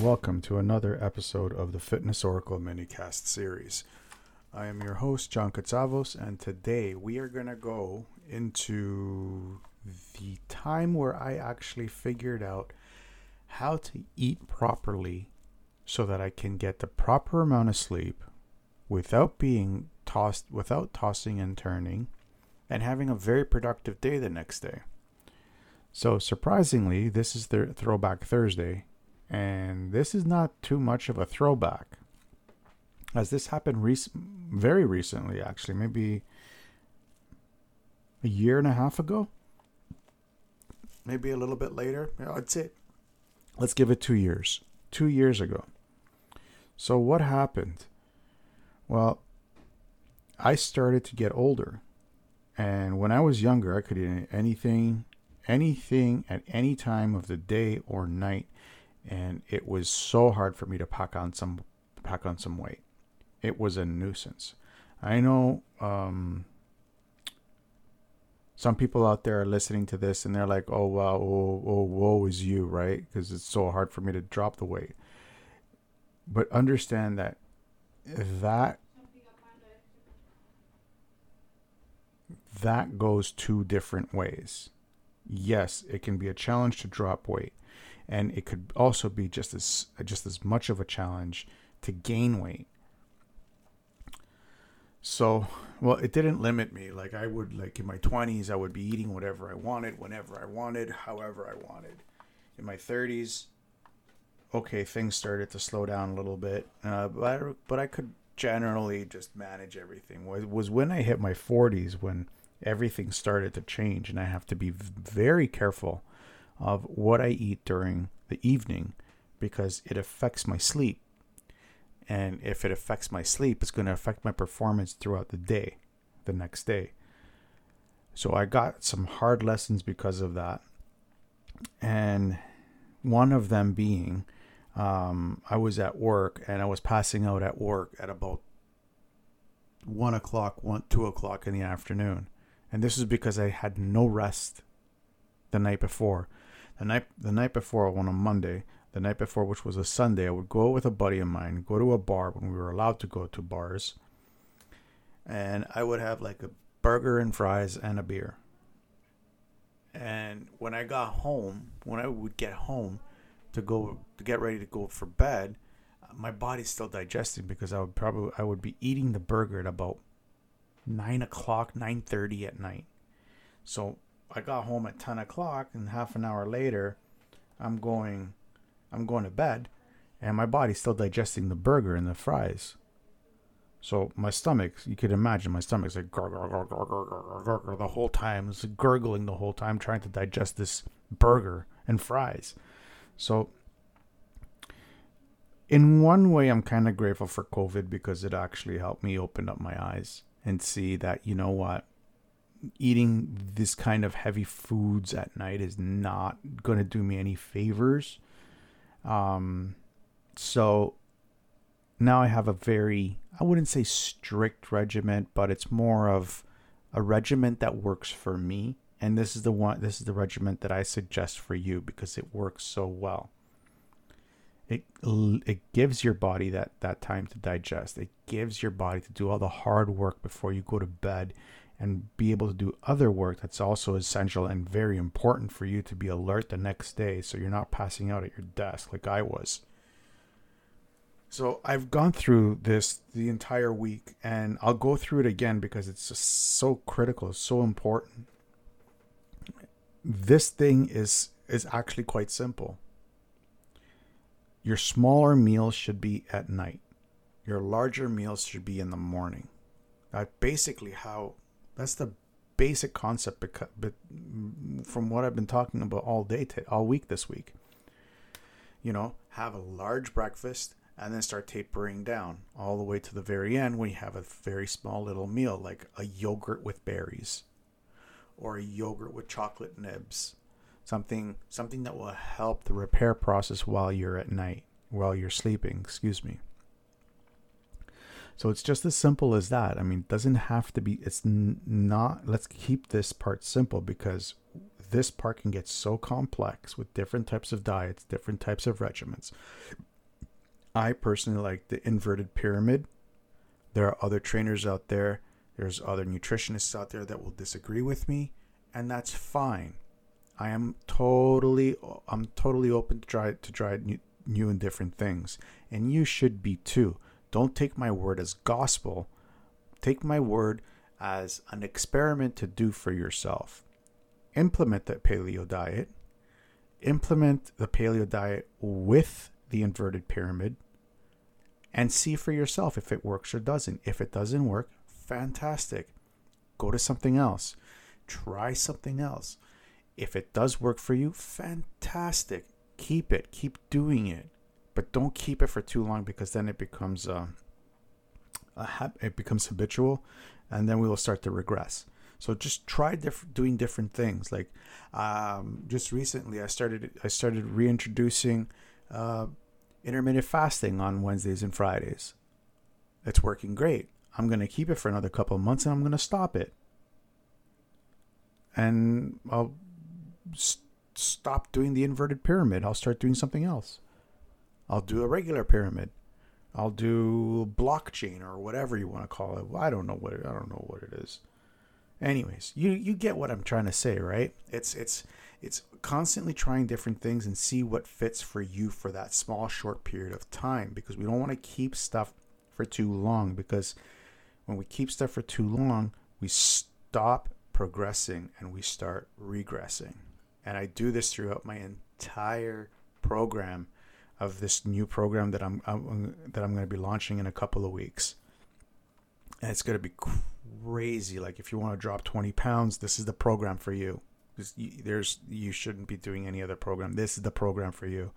welcome to another episode of the Fitness Oracle Minicast series. I am your host, John Katsavos, and today we are going to go into the time where I actually figured out how to eat properly so that I can get the proper amount of sleep without being tossed, without tossing and turning, and having a very productive day the next day. So, surprisingly, this is the Throwback Thursday, and this is not too much of a throwback. As this happened rec- very recently, actually, maybe a year and a half ago, maybe a little bit later. I'd say, let's give it two years. Two years ago. So, what happened? Well, I started to get older. And when I was younger, I could eat anything anything at any time of the day or night and it was so hard for me to pack on some pack on some weight. It was a nuisance. I know um, some people out there are listening to this and they're like oh wow oh, oh woe is you right? Because it's so hard for me to drop the weight. But understand that that that goes two different ways. Yes, it can be a challenge to drop weight, and it could also be just as just as much of a challenge to gain weight. So, well, it didn't limit me. Like I would like in my 20s, I would be eating whatever I wanted, whenever I wanted, however I wanted. In my 30s, okay, things started to slow down a little bit, uh, but I, but I could generally just manage everything. It was when I hit my 40s when everything started to change, and I have to be very careful of what I eat during the evening because it affects my sleep. And if it affects my sleep, it's going to affect my performance throughout the day, the next day. So I got some hard lessons because of that. And one of them being, um, I was at work and I was passing out at work at about one o'clock, one, two o'clock in the afternoon and this is because I had no rest the night before. The night the night before on a Monday, the night before which was a Sunday, I would go with a buddy of mine, go to a bar when we were allowed to go to bars, and I would have like a burger and fries and a beer. And when I got home, when I would get home to go to get ready to go for bed, my body's still digesting because I would probably I would be eating the burger at about nine o'clock, nine thirty at night. So I got home at ten o'clock, and half an hour later, I'm going, I'm going to bed, and my body's still digesting the burger and the fries. So my stomach, you could imagine, my stomach's like gurgle, gurgle, gurgle, gurgle the whole time. It's gurgling the whole time, trying to digest this burger and fries. So in one way, I'm kind of grateful for COVID because it actually helped me open up my eyes and see that you know what eating this kind of heavy foods at night is not going to do me any favors. Um so now i have a very i wouldn't say strict regiment but it's more of a regiment that works for me. And this is the one this is the regiment that i suggest for you because it works so well. It it gives your body that that time to digest. It gives your body to do all the hard work before you go to bed and be able to do other work that's also essential and very important for you to be alert the next day so you're not passing out at your desk like I was. So I've gone through this the entire week and I'll go through it again because it's just so critical, so important. This thing is is actually quite simple. Your smaller meals should be at night. Your larger meals should be in the morning. That's basically how, that's the basic concept because, but from what I've been talking about all day, t- all week this week. You know, have a large breakfast and then start tapering down all the way to the very end when you have a very small little meal like a yogurt with berries or a yogurt with chocolate nibs something something that will help the repair process while you're at night, while you're sleeping, excuse me. So it's just as simple as that. I mean, it doesn't have to be it's n- not let's keep this part simple because this part can get so complex with different types of diets, different types of regimens. I personally like the inverted pyramid. There are other trainers out there, there's other nutritionists out there that will disagree with me, and that's fine. I am totally I'm totally open to try to try new, new and different things, and you should be too. Don't take my word as gospel. Take my word as an experiment to do for yourself. Implement that paleo diet. Implement the paleo diet with the inverted pyramid and see for yourself if it works or doesn't. If it doesn't work, fantastic. Go to something else. Try something else. If it does work for you, fantastic. Keep it. Keep doing it. But don't keep it for too long because then it becomes uh, a ha- it becomes habitual and then we will start to regress. So just try diff- doing different things. Like um, just recently, I started I started reintroducing uh, intermittent fasting on Wednesdays and Fridays. It's working great. I'm going to keep it for another couple of months and I'm going to stop it. And I'll st- stop doing the inverted pyramid. I'll start doing something else. I'll do a regular pyramid. I'll do blockchain or whatever you want to call it. I don't know what it, I don't know what it is. Anyways, you you get what I'm trying to say, right? It's it's it's constantly trying different things and see what fits for you for that small short period of time because we don't want to keep stuff for too long because when we keep stuff for too long, we stop progressing and we start regressing. And I do this throughout my entire program of this new program that I'm, I'm that I'm going to be launching in a couple of weeks. And it's going to be crazy. Like if you want to drop 20 pounds, this is the program for you. There's you shouldn't be doing any other program. This is the program for you.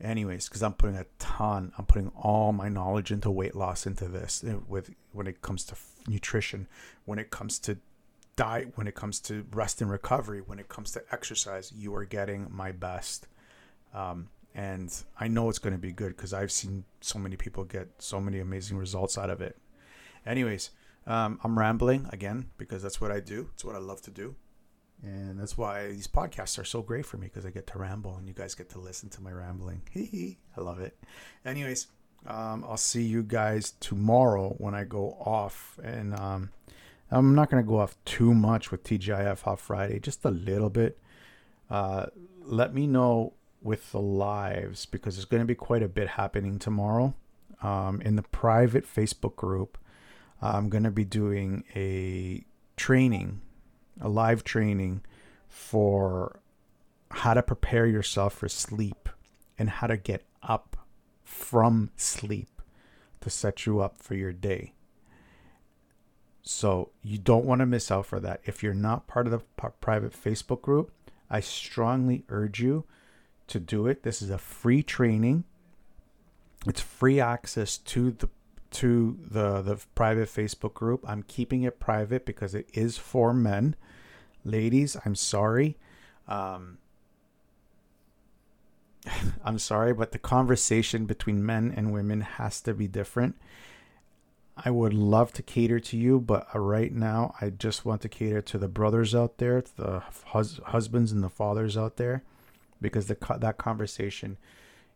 Anyways, because I'm putting a ton, I'm putting all my knowledge into weight loss into this. Eh, with when it comes to nutrition, when it comes to diet, when it comes to rest and recovery, when it comes to exercise, you are getting my best. Um, and I know it's going to be good because I've seen so many people get so many amazing results out of it. Anyways, um, I'm rambling again because that's what I do. It's what I love to do, and that's why these podcasts are so great for me because I get to ramble and you guys get to listen to my rambling. Hee. I love it. Anyways, um, I'll see you guys tomorrow when I go off, and um, I'm not going to go off too much with TGIF Hot Friday, just a little bit. Uh, let me know with the lives because there's going to be quite a bit happening tomorrow. Um, in the private Facebook group, I'm going to be doing a training, a live training for how to prepare yourself for sleep and how to get up from sleep to set you up for your day. So you don't want to miss out for that. If you're not part of the private Facebook group, I strongly urge you to do it. This is a free training. It's free access to the to the the private Facebook group. I'm keeping it private because it is for men. Ladies, I'm sorry. Um, I'm sorry, but the conversation between men and women has to be different. I would love to cater to you, but uh, right now I just want to cater to the brothers out there, the hus- husbands and the fathers out there because the that conversation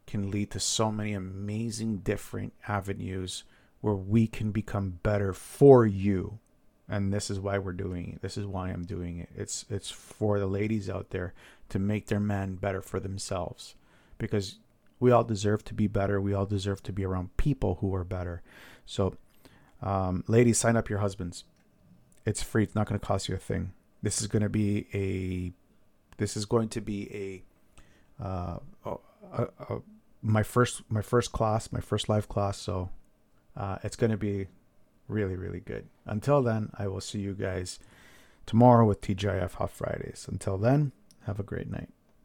can lead to so many amazing different avenues where we can become better for you. And this is why we're doing it. This is why i'm doing it. It's it's for the ladies out there to make their men better for themselves because we all deserve to be better. We all deserve to be around people who are better. So um, ladies sign up your husbands. It's free. It's not going to cost you a thing. This is going to be a this is going to be a uh, uh, uh, my first my first class, my first live class. So uh, it's going to be really really good. Until then, I will see you guys tomorrow with TGIF Hot Fridays. Until then, have a great night.